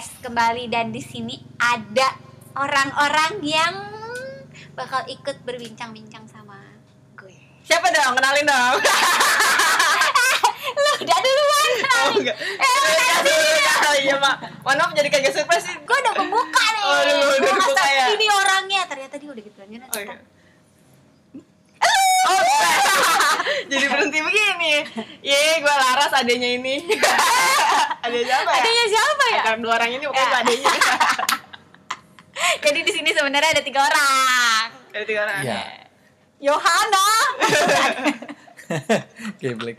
podcast kembali dan di sini ada orang-orang yang bakal ikut berbincang-bincang sama gue. Siapa dong? Kenalin dong. Lu udah duluan. oh, enggak. Eh, iya, Pak. Mohon maaf jadi kagak surprise sih. Gue udah membuka nih. Oh, udah- udah ngasih, ya? Ini orangnya ternyata dia udah gitu aja. Oh, iya. Oh, jadi berhenti begini. Ye, gue Laras adanya ini. Adanya siapa ya? Adanya siapa ya? Antara dua orang ini pokoknya Ya. adanya. Jadi di sini sebenarnya ada tiga orang. Ada tiga orang. Iya. Yohana. Geblek.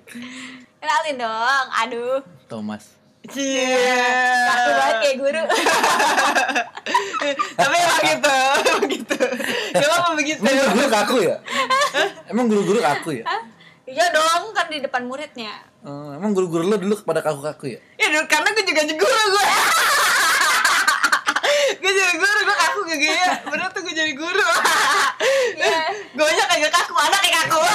Kenalin dong. Aduh. Thomas. Cie. Kaku banget kayak guru. Tapi emang gitu, emang gitu. Kenapa begitu? Emang guru-guru kaku ya? Emang guru-guru kaku ya? Iya dong, kan di depan muridnya. Eh, emang guru-guru lo dulu pada kaku-kaku ya? Ya dulu karena gue juga jadi guru gue. gue jadi guru, gue kaku gak gaya. Bener tuh gue jadi guru. Iya. gue nya kagak kaku, anak kayak kaku.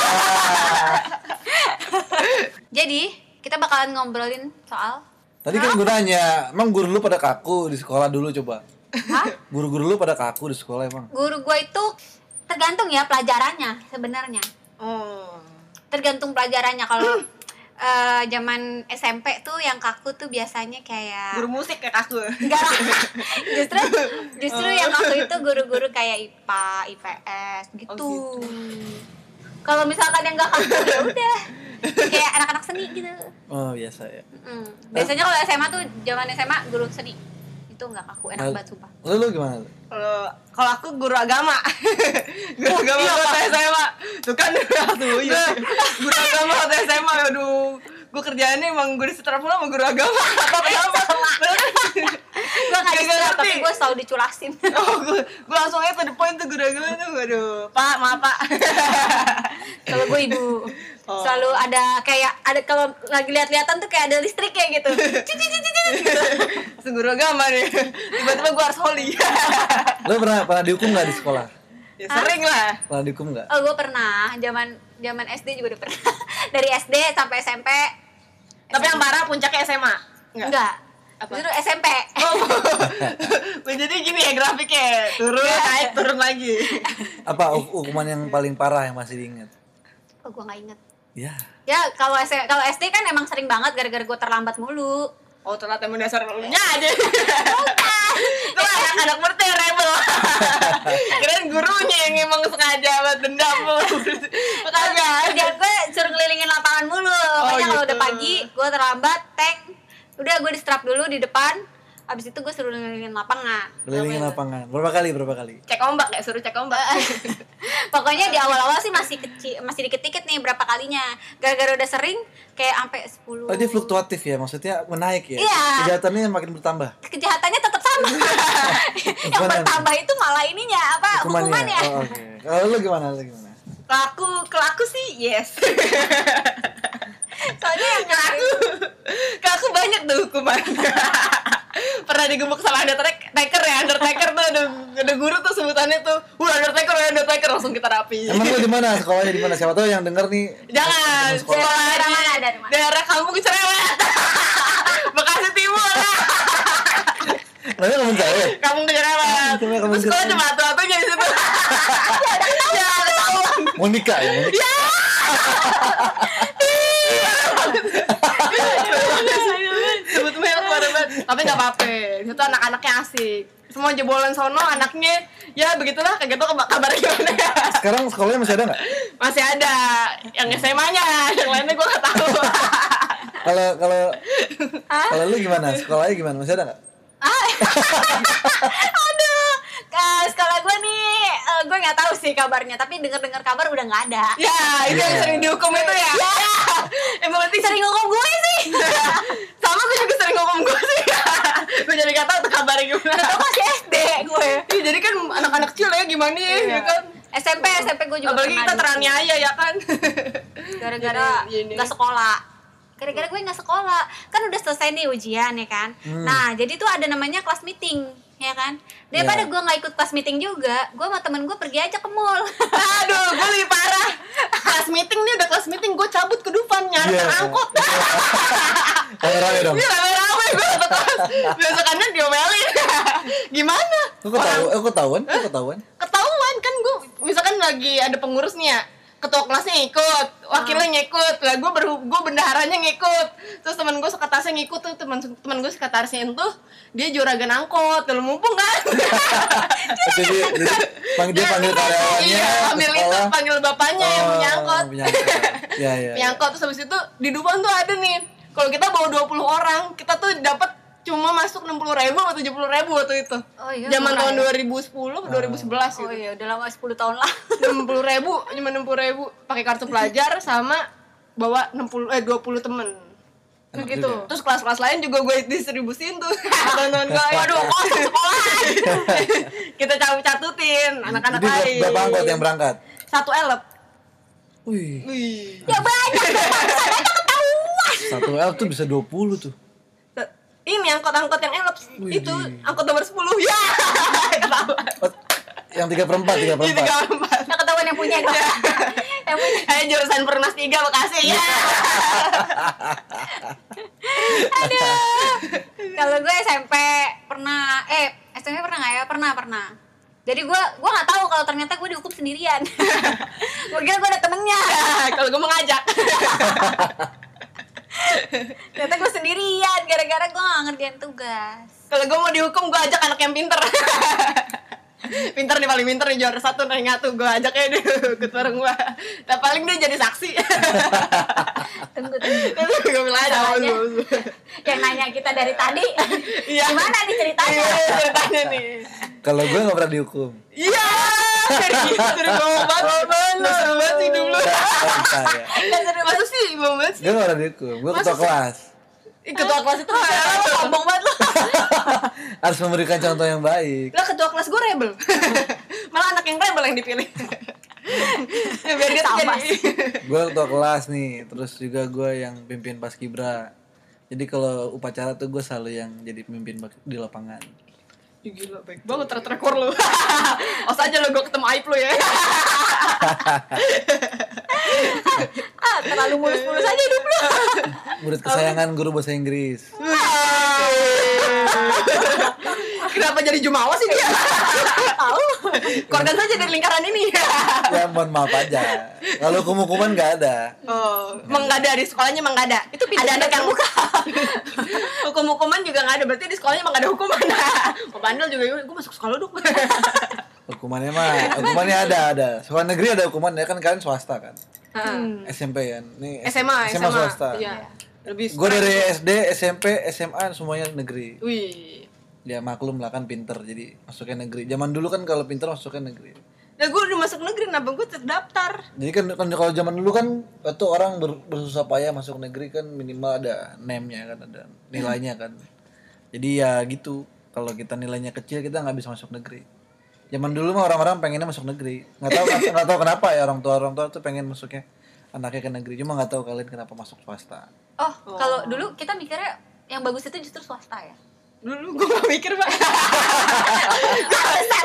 Jadi, kita bakalan ngobrolin soal Tadi kan gue nanya, emang guru lu pada kaku di sekolah dulu coba? Hah? Guru-guru lu pada kaku di sekolah emang? Guru gue itu tergantung ya pelajarannya sebenarnya. Oh. Tergantung pelajarannya kalau eh, zaman SMP tuh yang kaku tuh biasanya kayak Guru musik kayak kaku. Enggak lah. justru justru yang waktu itu guru-guru kayak IPA, IPS gitu. Oh, Kalau misalkan yang enggak kaku ya udah kayak anak-anak seni gitu. Oh biasa ya. Mm. Biasanya kalau SMA tuh zaman SMA guru seni itu enggak kaku, enak banget sumpah. Lu, lu gimana? lu? Kalau kalau aku guru agama. guru agama Iya, waktu. SMA. Tuh kan tuh iya. Guru agama waktu SMA aduh. Gue kerjaannya emang gue disetrap pula sama guru agama. Apa kenapa? Gue nggak Gak disetrap, tapi gue selalu diculasin. oh, gue, gue langsung aja to the point tuh guru agama tuh. Aduh, Pak, maaf Pak. kalau gue ibu Oh. selalu ada kayak ada kalau lagi lihat-lihatan tuh kayak ada listriknya gitu. Cicit, cicit, cicit, gitu. Langsung guru agama nih. Tiba-tiba gue harus holy. Lu pernah pernah dihukum nggak di sekolah? ya, sering lah. Pernah dihukum nggak? Oh, gue pernah. Zaman zaman SD juga udah pernah. Dari SD sampai SMP. Tapi yang parah puncaknya SMA. Enggak. Apa? Justru SMP. Oh, jadi gini ya grafiknya turun naik turun lagi Apa hu- hukuman yang paling parah yang masih diingat? Oh, gue nggak inget. Ya. Ya kalau S- kalau SD kan emang sering banget gara-gara gue terlambat mulu. oh ternyata emang dasar lu nya aja itu anak-anak yang rebel keren gurunya yang emang sengaja buat dendam lu makanya Kerjaan gue suruh ngelilingin lapangan mulu. Makanya kalau gitu. udah pagi gue terlambat, tank. Udah gue di strap dulu di depan. Abis itu gue suruh ngelilingin lapangan. Kelilingin lapangan. Berapa kali? Berapa kali? cek ombak ya suruh cek ombak Pokoknya di awal-awal sih masih kecil, masih dikit-dikit nih berapa kalinya. Gara-gara udah sering kayak sampai 10. Oh, dia fluktuatif ya, maksudnya menaik ya? Iya. Kejahatannya makin bertambah. Kejahatannya tetap sama. yang Hukumannya. bertambah itu malah ininya apa? Hukumannya. Oh, oke. Kalau lu gimana? Lu gimana? kelaku kelaku sih yes Soalnya yang kelaku kelaku banyak tuh hukuman pernah digebuk sama undertaker ya undertaker tuh ada, ada guru tuh sebutannya tuh wah undertaker ya undertaker langsung kita rapi Emang lu di mana? Sekolahnya di mana? Siapa tahu yang denger nih. jangan sekolah. Daerah di mana, dari mana? daerah kampung cerewet Bekasi Timur Namanya kamu cerewet Cuma kampung terus sekolah Cerewet. cuma atu-atunya di situ ya ketahuan Monica ya, Monica. sebut merek pada banget tapi nggak apa-apa di situ anak-anaknya asik semua jebolan sono anaknya ya begitulah kayak gitu kabar gimana ya Sekarang sekolahnya masih ada nggak? masih ada yang SMA nya yang lainnya gue nggak tahu Kalau kalau kalau lu gimana? Sekolahnya gimana? Masih ada nggak? Ah. Eh, sekolah gue nih, eh, gue nggak tahu sih kabarnya, tapi dengar-dengar kabar udah nggak ada. ya itu yang Iya. sering dihukum itu ya? Emang nanti Sering ngomong gue sih. sama gue juga sering ngomong gue sih. Gue jadi gak tau tuh kabarnya gimana. Gue masih SD gue. Iya, jadi kan anak-anak kecil ya gimana ya kan? SMP, SMP gue juga apalagi kita teraniaya ya kan? Gara-gara nggak sekolah. Gara-gara gue nggak sekolah. Kan udah selesai nih ujian ya kan? Hmm. nah jadi tuh ada namanya kelas meeting ya kan daripada Iya. gue nggak ikut kelas meeting juga gue sama temen gue pergi aja ke mall Aduh, gue lebih parah. Kelas meeting nih udah kelas meeting, gue cabut ke Dufan nyari Iya. angkot. Rame-rame dong. Iya rame-rame gue satu kelas. Besokannya diomelin. Gimana? Kok ketahuan? Eh, kok ketahuan? Kok ketahuan? Ketahuan kan gue misalkan lagi ada pengurusnya ketua kelasnya ngikut, wakilnya ngikut, lah gue baru gue bendaharanya ngikut, terus teman gue sekretarisnya ngikut tuh teman teman gue sekretarisnya itu dia juragan angkot, lalu mumpung kan, Jadi, jadi panggil dia panggil karyawannya iya, ambil itu panggil bapaknya yang punya angkot, punya angkot. Iya, iya. punya angkot. Terus habis itu di Dufan tuh ada nih, kalau kita bawa 20 orang, kita tuh dapat cuma masuk 60 ribu atau 70 ribu waktu itu, Oh iya, zaman tahun ya? 2010 atau 2011 gitu Oh iya, udah lama 10 tahun lah. enam puluh ribu cuma enam puluh ribu. Pakai kartu pelajar sama bawa 60 eh 20 temen. Enak gitu. juga. terus kelas-kelas lain juga gue distribusin tuh. Teman-teman gue Waduh, kosong sekolah. kita cabut catutin anak-anak lain. berapa angkot yang berangkat? satu elep. Wih, wih. Ya banyak satu L tuh bisa 20 tuh. Ini angkot-angkot yang Wih, itu di- angkot nomor 10 ya ketahuan Oh, yang tiga perempat, tiga Ini tiga perempat. empat Ya ketahuan yang punya dong. yang punya. Ayo jurusan Pernas 3 Bekasi ya Kalau gue SMP pernah, eh SMP pernah nggak ya? Pernah, pernah. Jadi gue gue nggak tahu kalau ternyata gue dihukum sendirian. gue kira gue ada temennya. kalau gue mau ngajak Ternyata gue sendirian gara-gara gue nggak ngerjain tugas. Kalau gue mau dihukum, gue ajak anak yang pinter. pinter nih paling pinter nih juara satu nih ngatu gue ajak aja dia ikut bareng gue. Tapi paling dia jadi saksi. Tunggu tunggu. Gue bilang aja yang nanya kita dari tadi, Iya. gimana nih ceritanya? Iya, ceritanya nih. Kalau gue gak pernah dihukum. Iya, dari dari bawah banget. Lu seru banget sih dulu. Saya. Nggak seru Masa sih bawah banget sih? Gue gak pernah dihukum. Gue ketua kelas. Ketua kelas itu lu sombong banget lu. Harus memberikan contoh yang baik. Lah ketua kelas gue rebel. Malah anak yang rebel yang dipilih. ya, biar dia jadi Gue ketua kelas nih. Terus juga gue yang pimpin pas kibra. Jadi kalau upacara tuh gue selalu yang jadi pemimpin di lapangan. Ih, gila baik banget track record lu Os aja lo gue ketemu aib lu ya Ah, terlalu mulus-mulus aja hidup lu. Murid kesayangan guru bahasa Inggris. Kenapa jadi jumawa sih dia? Tahu. Korban saja dari lingkaran ini. Ya mohon maaf aja. Kalau hukum-hukuman gak ada. Oh, emang nggak ada di sekolahnya emang nggak ada. Itu ada anak yang buka. Hukum-hukuman juga nggak ada. Berarti di sekolahnya emang nggak ada hukuman. Mau bandel juga, gue masuk sekolah dong. Hukumannya mah, hukumannya ada, ada. Sekolah negeri ada hukuman ya kan kalian swasta kan. SMP ya. Nih SMA, SMA swasta. Iya. Lebih. Gue dari SD, SMP, SMA semuanya negeri. Wih. Ya maklum lah kan pinter jadi masuknya negeri. Zaman dulu kan kalau pinter masuknya negeri. Nah, gue udah masuk negeri, nah gue terdaftar. Jadi kan, kan kalau zaman dulu kan itu orang ber- bersusah payah masuk negeri kan minimal ada name-nya kan ada nilainya kan. Jadi ya gitu. Kalau kita nilainya kecil kita nggak bisa masuk negeri. Zaman dulu mah orang-orang pengennya masuk negeri. Nggak tahu nggak tahu kenapa ya orang tua orang tua tuh pengen masuknya anaknya ke negeri. Cuma nggak tahu kalian kenapa masuk swasta. Oh, kalau dulu kita mikirnya yang bagus itu justru swasta ya. Dulu gue gak mikir, Pak. Saya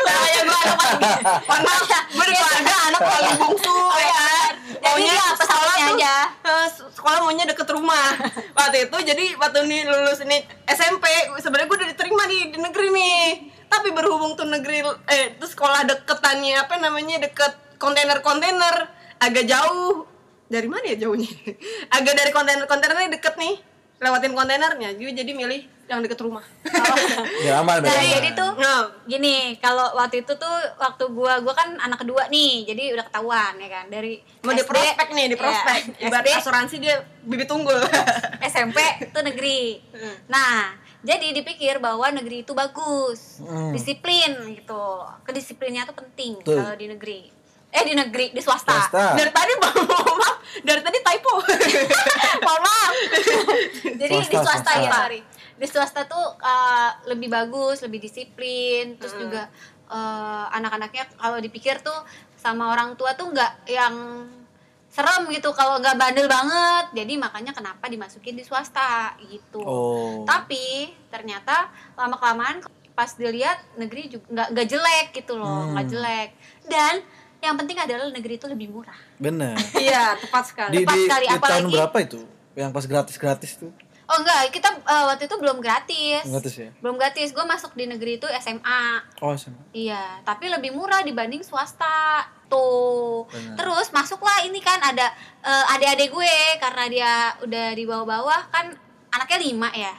gue anak paling maaf, gue di keluarga anak paling bungsu ya kan. Jadi Maunya sekolah tuh, aja. eh, sekolah maunya deket rumah. Waktu itu jadi waktu nih lulus ini SMP, sebenarnya gue udah diterima nih di negeri nih. Tapi berhubung tuh negeri eh tuh sekolah deketannya apa namanya deket kontainer-kontainer agak jauh. Dari mana ya jauhnya? Agak dari kontainer-kontainernya deket nih. Lewatin kontainernya, gue jadi milih yang deket rumah. Ya aman Nah, berarti. jadi tuh Nah, gini, kalau waktu itu tuh waktu gua gua kan anak kedua nih, jadi udah ketahuan ya kan dari mau di prospek nih, di iya, prospek. Ibarat SD, asuransi dia bibit unggul. SMP tuh negeri. Hmm. Nah, jadi dipikir bahwa negeri itu bagus, Hmm. disiplin gitu. Kedisiplinnya tuh penting Tuh. kalau di negeri. Eh di negeri, di swasta. Swasta. dari tadi maaf, dari tadi typo. Mohon maaf. Jadi di Swasta, swasta ya, swasta. sorry. Di swasta tuh uh, lebih bagus, lebih disiplin, terus Hmm. juga uh, anak-anaknya kalau dipikir tuh sama orang tua tuh nggak yang serem gitu kalau nggak bandel banget jadi makanya kenapa dimasukin di swasta gitu Oh. tapi ternyata lama kelamaan pas dilihat negeri juga nggak nggak jelek gitu loh nggak Hmm. jelek dan yang penting adalah negeri itu lebih murah Bener. Iya, tepat sekali. Di, Tepat di, sekali, di tahun berapa itu? Yang pas gratis-gratis tuh. Oh enggak kita eh, waktu itu belum gratis Gratis ya? belum gratis gue masuk di negeri itu SMA Oh, SMA. Iya, tapi lebih murah dibanding swasta. Tuh. Benar. Terus masuklah ini kan ada eh, adik-adik gue karena dia udah di bawah-bawah kan anaknya lima ya.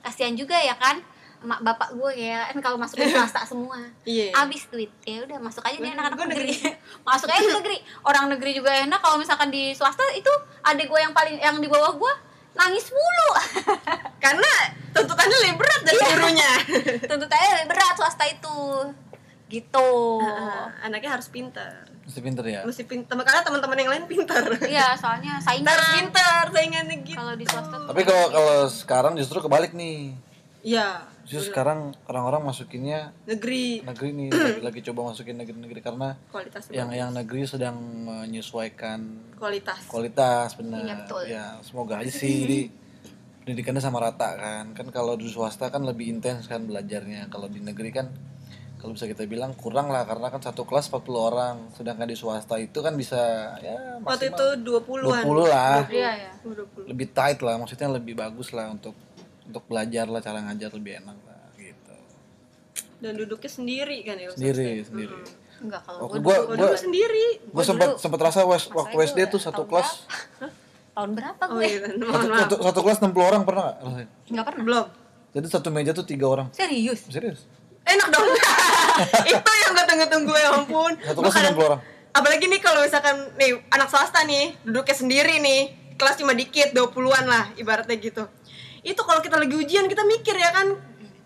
Kasihan juga ya kan emak bapak gue ya kan kalau masuk di swasta semua. Iya. Abis duit ya udah masuk aja nih anak-anak negeri. masuk aja ke negeri. Orang negeri juga enak kalau misalkan di swasta itu adik gue yang paling yang di bawah gue nangis mulu. Karena tuntutannya lebih berat dari Iya. gurunya. Tuntutannya lebih berat swasta itu. Gitu. Ah, anaknya harus pintar. Mesti pinter ya? Mesti pintar karena teman-teman yang lain pintar. Iya, soalnya saingan. harus pintar saingannya gitu. kalau di swasta Tapi kalau kalau sekarang justru kebalik nih. Iya. Justru sekarang orang-orang masukinnya Negeri negeri nih lagi, lagi coba masukin negeri-negeri karena kualitas yang yang negeri sedang menyesuaikan kualitas. kualitas benar. Iya, betul. Ya, semoga aja sih jadi pendidikannya sama rata kan. Kan kalau di swasta kan lebih intens kan belajarnya. Kalau di negeri kan kalau bisa kita bilang kurang lah karena kan satu kelas 40 orang sedangkan di swasta itu kan bisa ya Waktu itu 20-an. 20 lah. Iya ya. 20. lebih tight lah maksudnya lebih bagus lah untuk untuk belajar lah cara ngajar lebih enak lah gitu Dan duduknya sendiri kan ya. Ustaz? sendiri sendiri Enggak kalau gue gua gua dulu sendiri. gua sempat sempat rasa wes- waktu SD tuh ya, satu tahun kelas tahun berapa Oh gue? iya, satu, mohon maaf. satu, satu kelas 60 orang pernah nggak? Enggak pernah. Belum. jadi satu meja tuh tiga orang Serius. serius Enak dong. itu yang gue tunggu-tunggu ya ampun. satu kelas Makanya- 60 orang Apalagi nih kalau misalkan nih anak swasta nih duduknya sendiri nih kelas cuma dikit 20-an lah ibaratnya gitu. Itu kalau kita lagi ujian kita mikir ya kan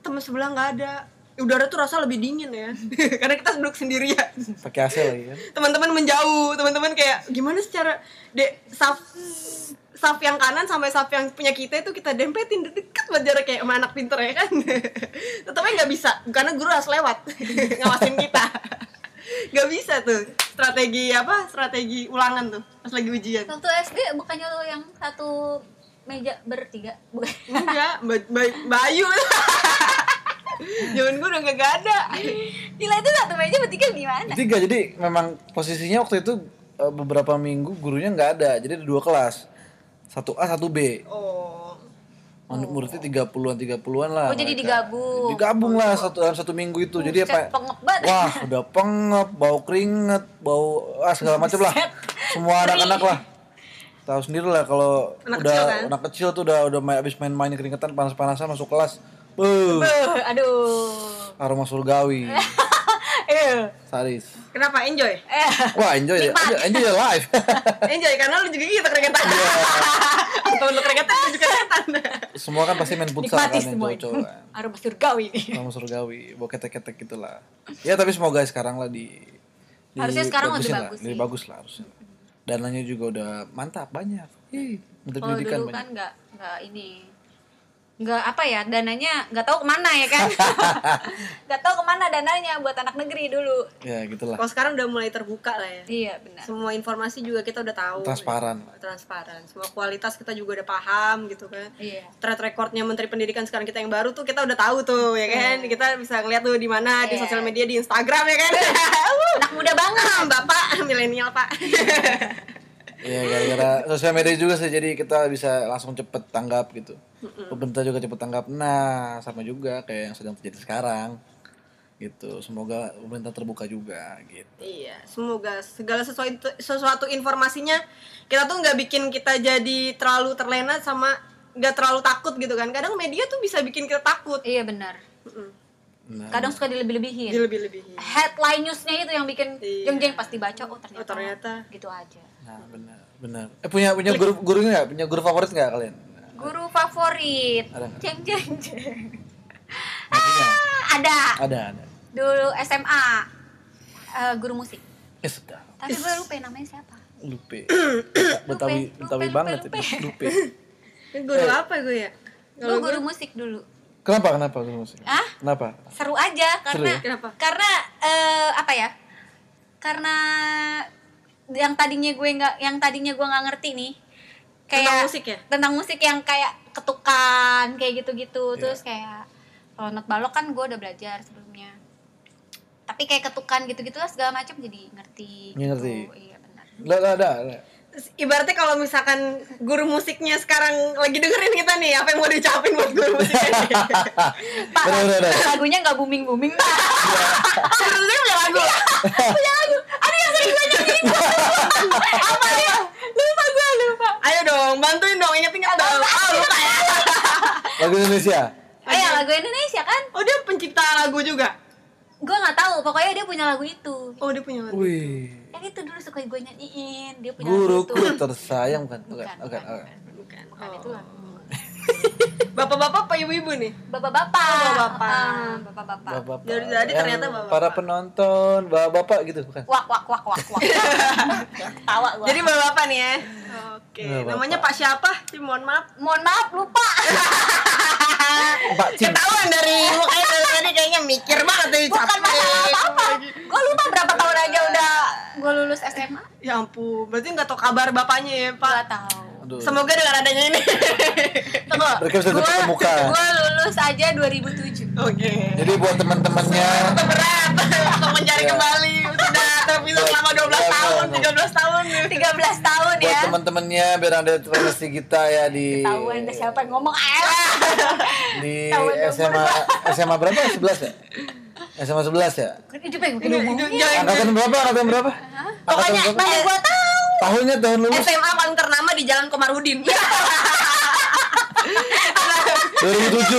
teman sebelah nggak ada. Udara tuh rasa lebih dingin ya. Karena kita duduk sendirian. pakai AC lagi kan Teman-teman menjauh, teman-teman kayak gimana secara de saf saf yang kanan sampai saf yang punya kita itu kita dempetin deket banget jarak kayak sama anak pinter ya kan tetapnya nggak bisa karena guru harus lewat ngawasin kita nggak bisa tuh strategi apa strategi ulangan tuh pas lagi ujian Waktu SD bukannya lo yang satu meja bertiga? Bukan. enggak ba ba- bayu Jangan gue udah gak ada. Gila itu satu meja bertiga gimana? tiga jadi memang posisinya waktu itu eh, beberapa minggu gurunya nggak ada. Jadi ada dua kelas. Satu A satu B. Oh. Menurut muridnya tiga puluhan tiga puluhan lah Oh, jadi mereka. digabung. digabung lah satu dalam satu minggu itu. Jadi apa pengep banget. wah udah pengep bau keringet bau ah segala macam lah. Semua anak-anak lah tahu sendiri lah kalau Anak udah kecil kan? anak kecil tuh udah udah main, abis main-main keringetan panas-panasan masuk kelas Beuh, Beuh, aduh. aroma surgawi Eh. sadis Kenapa enjoy? Eh. wah enjoy ya enjoy, enjoy your life Enjoy karena lu juga gitu keringetan Temen lu keringetan lu juga keringetan semua kan pasti main futsal Nikmati kan yang cowok-cowok kan. Aroma surgawi nih. aroma surgawi bawa ketek-ketek gitulah ya tapi semoga sekarang lah di, di Harusnya sekarang lebih bagusin lah, bagus lebih bagus lah harusnya dananya juga udah mantap banyak. Kalau pendidikan dulu banyak. kan nggak nggak ini nggak apa ya dananya nggak tahu ke mana ya kan? Nggak tahu ke mana dananya buat anak negeri dulu. Ya gitulah. Kalau sekarang udah mulai terbuka lah ya. Iya benar. Semua informasi juga kita udah tahu. Transparan. Transparan. Semua kualitas kita juga udah paham gitu kan. Iya. Track recordnya Menteri Pendidikan sekarang kita yang baru tuh kita udah tahu tuh ya kan? Kita bisa ngeliat tuh di mana di Iya. sosial media di Instagram ya kan? Anak muda banget. Bapak milenial pak. Ya gara-gara sosial media juga sih jadi kita bisa langsung cepet tanggap gitu. Pemerintah juga cepet tanggap. Nah sama juga kayak yang sedang terjadi sekarang gitu. Semoga pemerintah terbuka juga gitu. Iya semoga segala sesuatu sesuatu informasinya kita tuh nggak bikin kita jadi terlalu terlena sama nggak terlalu takut gitu kan. Kadang media tuh bisa bikin kita takut. Iya benar nah, kadang suka dilebih-lebihin. Dilebih-lebihin. Headline newsnya itu yang bikin Iya. yang jeng pas dibaca oh ternyata, Oh, ternyata. gitu aja. Nah benar benar. Eh punya punya guru gurunya nggak? Punya guru favorit nggak kalian? Guru favorit. Ada jeng jeng jeng? Ah, ada. Ada ada. Dulu SMA eh, guru musik. Eh sedap tapi gue lupa namanya siapa. Lupe. Betawi lupe, betawi lupe, banget lupe. itu. Lupe. Guru apa gue ya? Gue guru? musik dulu kenapa kenapa musik Ah? kenapa seru aja karena ya? Kenapa? karena eh, apa ya karena yang tadinya gue nggak yang tadinya gue nggak ngerti nih kayak Tentang musik ya? tentang musik yang kayak ketukan kayak gitu-gitu Iya. terus kayak kalau not balok kan gue udah belajar sebelumnya tapi kayak ketukan gitu-gitu lah segala macam jadi ngerti Iya, ngerti. gitu. iya benar Lah, lah. Ibaratnya kalau misalkan guru musiknya sekarang lagi dengerin kita nih apa yang mau diucapin buat guru musiknya? Pak, Bener, bener, lagunya nggak booming booming Pak. Sebenarnya punya lagu punya lagu. Ada yang sering gue nyanyiin. apa ya? Lupa gue lupa. ayo dong bantuin dong inget-inget dong ah lupa ya Lagu Indonesia. Oh ya lagu Indonesia kan? oh dia pencipta lagu juga Gue nggak tahu. Pokoknya dia punya lagu itu. oh dia punya lagu Wih. Yang itu dulu suka gue nyanyiin. Dia punya Guruku lagu itu. tersayang bukan? Bukan, Bukan, bukan. bukan, bukan. bukan, bukan itu lagu. bapak-bapak apa ibu-ibu nih Bapak-bapak. Oh, bapak-bapak. Ah, Bapak-bapak. Bapak. Dari tadi ternyata bapak-bapak. Para penonton, bapak-bapak gitu bukan? Wak wak wak wak wak. Tawa gue. jadi bapak-bapak nih ya oke Bapak-bapak. namanya pak siapa sih mohon maaf mohon maaf lupa. Pak Cim. ketahuan dari mukanya dari tadi kayaknya mikir banget tuh Bukan capek. masalah apa-apa. Gue lupa berapa tahun aja udah gue lulus SMA. ya ampun berarti nggak tahu kabar bapaknya ya Gak pak tahu. Aduh. semoga dengan adanya ini Tunggu. Gua-. Gua lulus aja 2007. oke Jadi buat teman-temannya berat untuk mencari Iya. kembali sudah terpisah selama 12 Iya, tahun iya. 13 tahun 13 tahun buat ya. teman-temannya biar ada relasi kita ya di Tahuan deh siapa yang ngomong eh. di Tahuan umur SMA SMA berapa? 11 ya? SMA 11 ya? Itu pengen gue ngomong. Angkatan berapa? Angkatan berapa? Pokoknya? Mana gua tahu. Tahunnya tahun lulus SMA paling ternama di Jalan Komarudin. 2007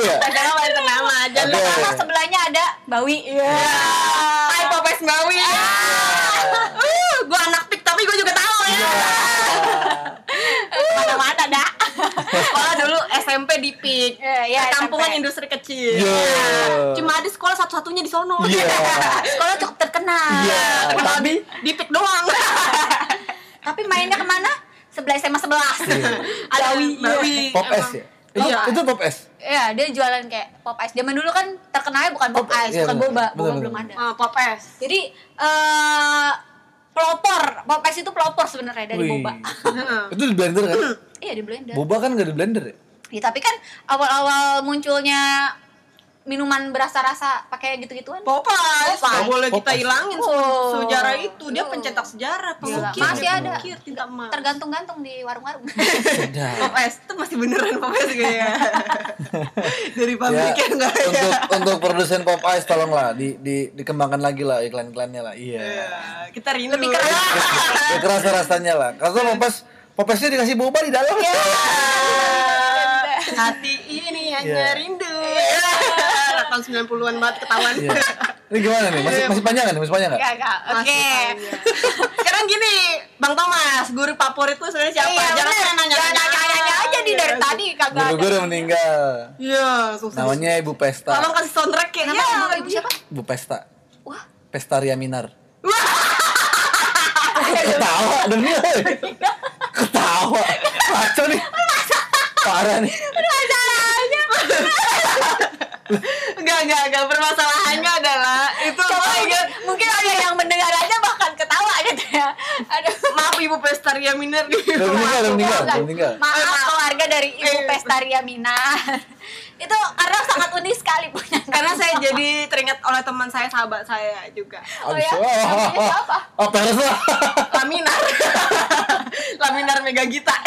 ya? SMA paling ternama. Jalan Oke. Sama sebelahnya ada Bawi. Iya. Hai Popes Bawi. Uh, gua anak pik tapi gua juga tahu ya. Mana-mana dah. Sekolah dulu SMP di pik. Iya, iya, Kampungan SMP. industri kecil. Iya. Cuma ada sekolah satu-satunya di sono. Iya. Sekolah cukup terkenal. Iya. Terkenal Tapi di, di pik doang. Tapi mainnya ke mana? Sebelah SMA 11. Ada Bawi. Bawi. Pop Emang. S ya? Itu, Iya. itu Pop S. Iya, dia jualan kayak pop ice. Zaman dulu kan terkenalnya bukan pop Pop- ice, iya, bukan bener. boba, boba belum ada. Ah, Popes. Jadi eh pelopor, pop ice itu pelopor sebenarnya dari Wih. boba. Itu di blender kan? iya di blender. Boba kan gak di blender ya? Ya, tapi kan awal-awal munculnya minuman berasa rasa pakai gitu-gituan. Popes, Popeyes. nggak boleh kita Popeyes. hilangin Oh. sejarah itu. Dia Oh. pencetak sejarah, pengukir, masih ada. pengukir tinta emas. Tergantung-gantung di warung-warung. Popes itu masih beneran Popes kayaknya. Dari ya, pabriknya enggak ya. untuk untuk produsen Pop Ice tolonglah di, di dikembangkan lagi lah iklan-iklannya lah. Iya. Ya, kita rindu. Lebih keras. Ya kerasa rasanya lah. Karena Pop Ice Pop Ice-nya dikasih boba di dalam. Iya. Hati ini hanya Iya. rindu. Tahun 90-an banget ketahuan. Iya. Ini gimana nih? Masih masih panjang kan? Masih panjang nggak? Gak, gak. Oke. Masih Sekarang gini, Bang Thomas, guru favorit lu sebenarnya siapa? Iya, Jangan bener. nanya Jangan nanya-nanya aja di dari tadi kagak Guru udah meninggal. Iya, susah. Namanya Ibu Pesta. Tolong kasih soundtrack ya. Nama Iya. ibu, ibu siapa? Ibu Pesta. Wah, Pestaria Minar. Ketawa demi. Ketawa. Kacau nih. Parah nih. masalahnya. Enggak, enggak, enggak. Permasalahannya adalah itu Coba oh mungkin, mungkin ada yang mendengar aja bahkan ketawa gitu ya. Aduh. Maaf Ibu Pestaria nih. Udah meninggal, meninggal, meninggal. Maaf keluarga dari Ibu Eh. Pestaria Mina. itu karena sangat unik sekali punya. Karena saya jadi teringat oleh teman saya, sahabat saya juga. Oh ya? Namanya siapa? Oh, Peres lah. Laminar. Laminar Mega Gita.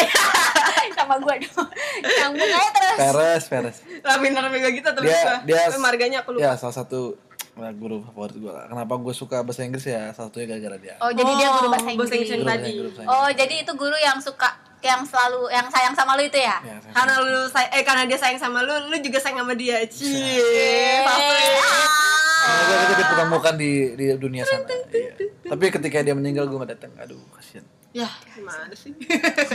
sama gue dong. Nyambung aja terus. Peres, Peres. Laminar Mega Gita terus Dia gua. dia Tapi marganya aku lupa. Ya, salah satu nah, guru favorit gue lah. Kenapa gue suka bahasa Inggris ya? Salah satunya gara-gara dia. Oh, jadi dia guru bahasa Oh, Inggris. bahasa Inggris Guru bahasa tadi. Inggris, bahasa Oh, Inggris. jadi itu guru yang suka yang selalu yang sayang sama lu itu ya? Ya, Karena lu say- eh karena dia sayang sama lu, lu juga sayang sama dia. Cie. Favorit. Semoga kita dipertemukan di di dunia sana. Iya. Tapi ketika dia meninggal gue gak datang. Aduh, kasihan. Ya, gimana sih?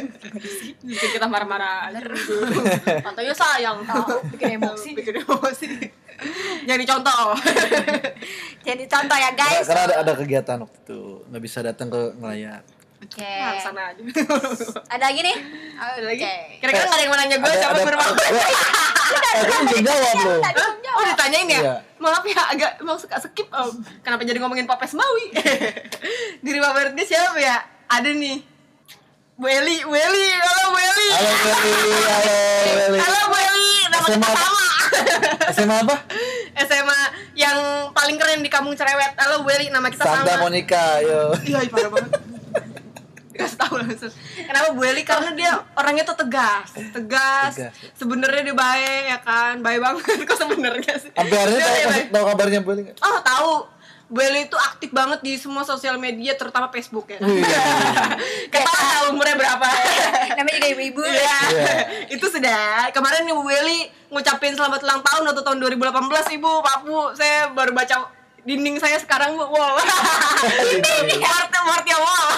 Bikin kita marah-marah aja. Katanya sayang. Tahu, bikin emosi. Bikin emosi. Jadi contoh. Jadi contoh ya, guys. karena ada, ada kegiatan waktu itu nggak bisa datang ke ngelayar. Oke. Nah, sana aja. Ada lagi nih? Ada lagi? Oke. Kira-kira nggak ada yang mau nanya gue Ada- siapa ada- Eh, belum jawab lo. Tadi belum Oh ditanyain ya? Iya. Maaf ya agak mau suka skip om. Kenapa jadi ngomongin Popes Maui? Favorit dia siapa ya? Ada nih. Bu Eli, Bu Eli, halo Bu Eli. Halo Meli, halo Meli. Halo Bu Eli, nama kita SMA. sama. SMA apa? SMA yang paling keren di kampung cerewet. Halo Bu Eli, nama kita Santa sama. Monica, yo. Iya, ih, parah banget. Kasih tahu langsung. Kenapa Bu Eli? Karena dia orangnya tuh tegas, tegas. Tegas. Sebenarnya dia baik ya kan, baik banget kok sebenarnya sih. Sampai hari ini tahu, kabarnya Bu Eli? Oh tahu. Bu Eli itu aktif banget di semua sosial media, terutama Facebook ya. Wih. Kita tahu umurnya berapa. namanya juga ibu-ibu Iya. Iya. itu sudah. Kemarin Ibu Weli ngucapin selamat ulang tahun waktu tahun 2018 Ibu, Pak Bu. Saya baru baca dinding saya sekarang Bu. Wow. Dinding. Martia Martia wow.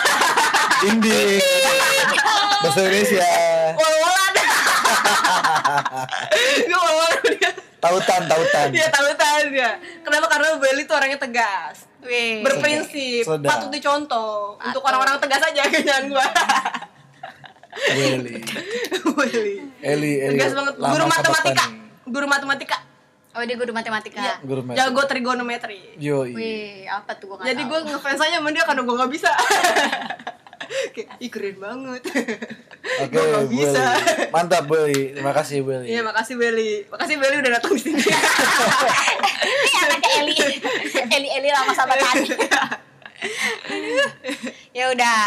Indi. Bahasa Indonesia. Wal-walan. Gue wal-walan dia. Tautan, tautan. Dia tahu tahu dia. Kenapa? Karena Bu Weli itu orangnya tegas. Wih. Berprinsip, Sedap. patut dicontoh untuk Patut. orang-orang tegas aja kenyataan gua. Bu Eli. Bu Weli. Eli, Eli. Tegas banget. lama Guru matematika. Guru matematika. oh dia guru matematika Iya. Guru matematika. Jago trigonometri. Yoi. Wih, apa tuh gua Jadi tahu. gue ngefans aja sama dia karena gue gak bisa. Kayak, ih keren banget. Oke, Bu bisa. Mantap Bu Eli. Terima kasih Bu Eli. Iya makasih Beli. Makasih Beli udah datang di sini. ini anaknya Eli Eli Eli lama sama tani ya udah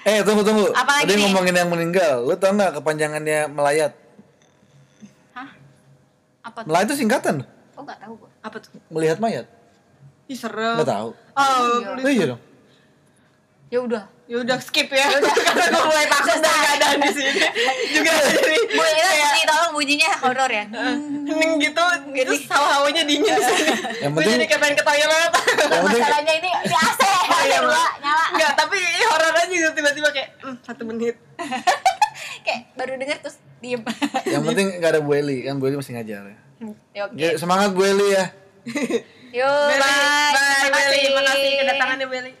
Eh, tunggu tunggu. Apa lagi Tadi nih? ngomongin yang meninggal. Lu tau nggak kepanjangannya melayat? hah apa tuh Melayat itu singkatan. oh nggak tahu gua Apa tuh? Melihat mayat. Ih serem. Nggak tahu. Oh, Oh iya dong. Ya udah ya udah skip ya. karena gue mulai takut dari keadaan di sini. Juga jadi Bu, itu kayak bunyi tolong bunyinya horor ya hening gitu, gitu hawa-hawanya dingin di sini. Yang penting- jadi kayak pengen ke toilet. Masalahnya ini di AC Oh, iya, nyala Enggak, tapi ini horor aja gitu tiba-tiba kayak hmm, satu menit. kayak baru denger terus diem yang penting nggak ada Bu Eli kan Bu Eli masih ngajar. ya. ya oke Oke, semangat Bu Eli ya. yuk Beli, bye bye, Terima Beli. kasih. Makasih kedatangannya Beli.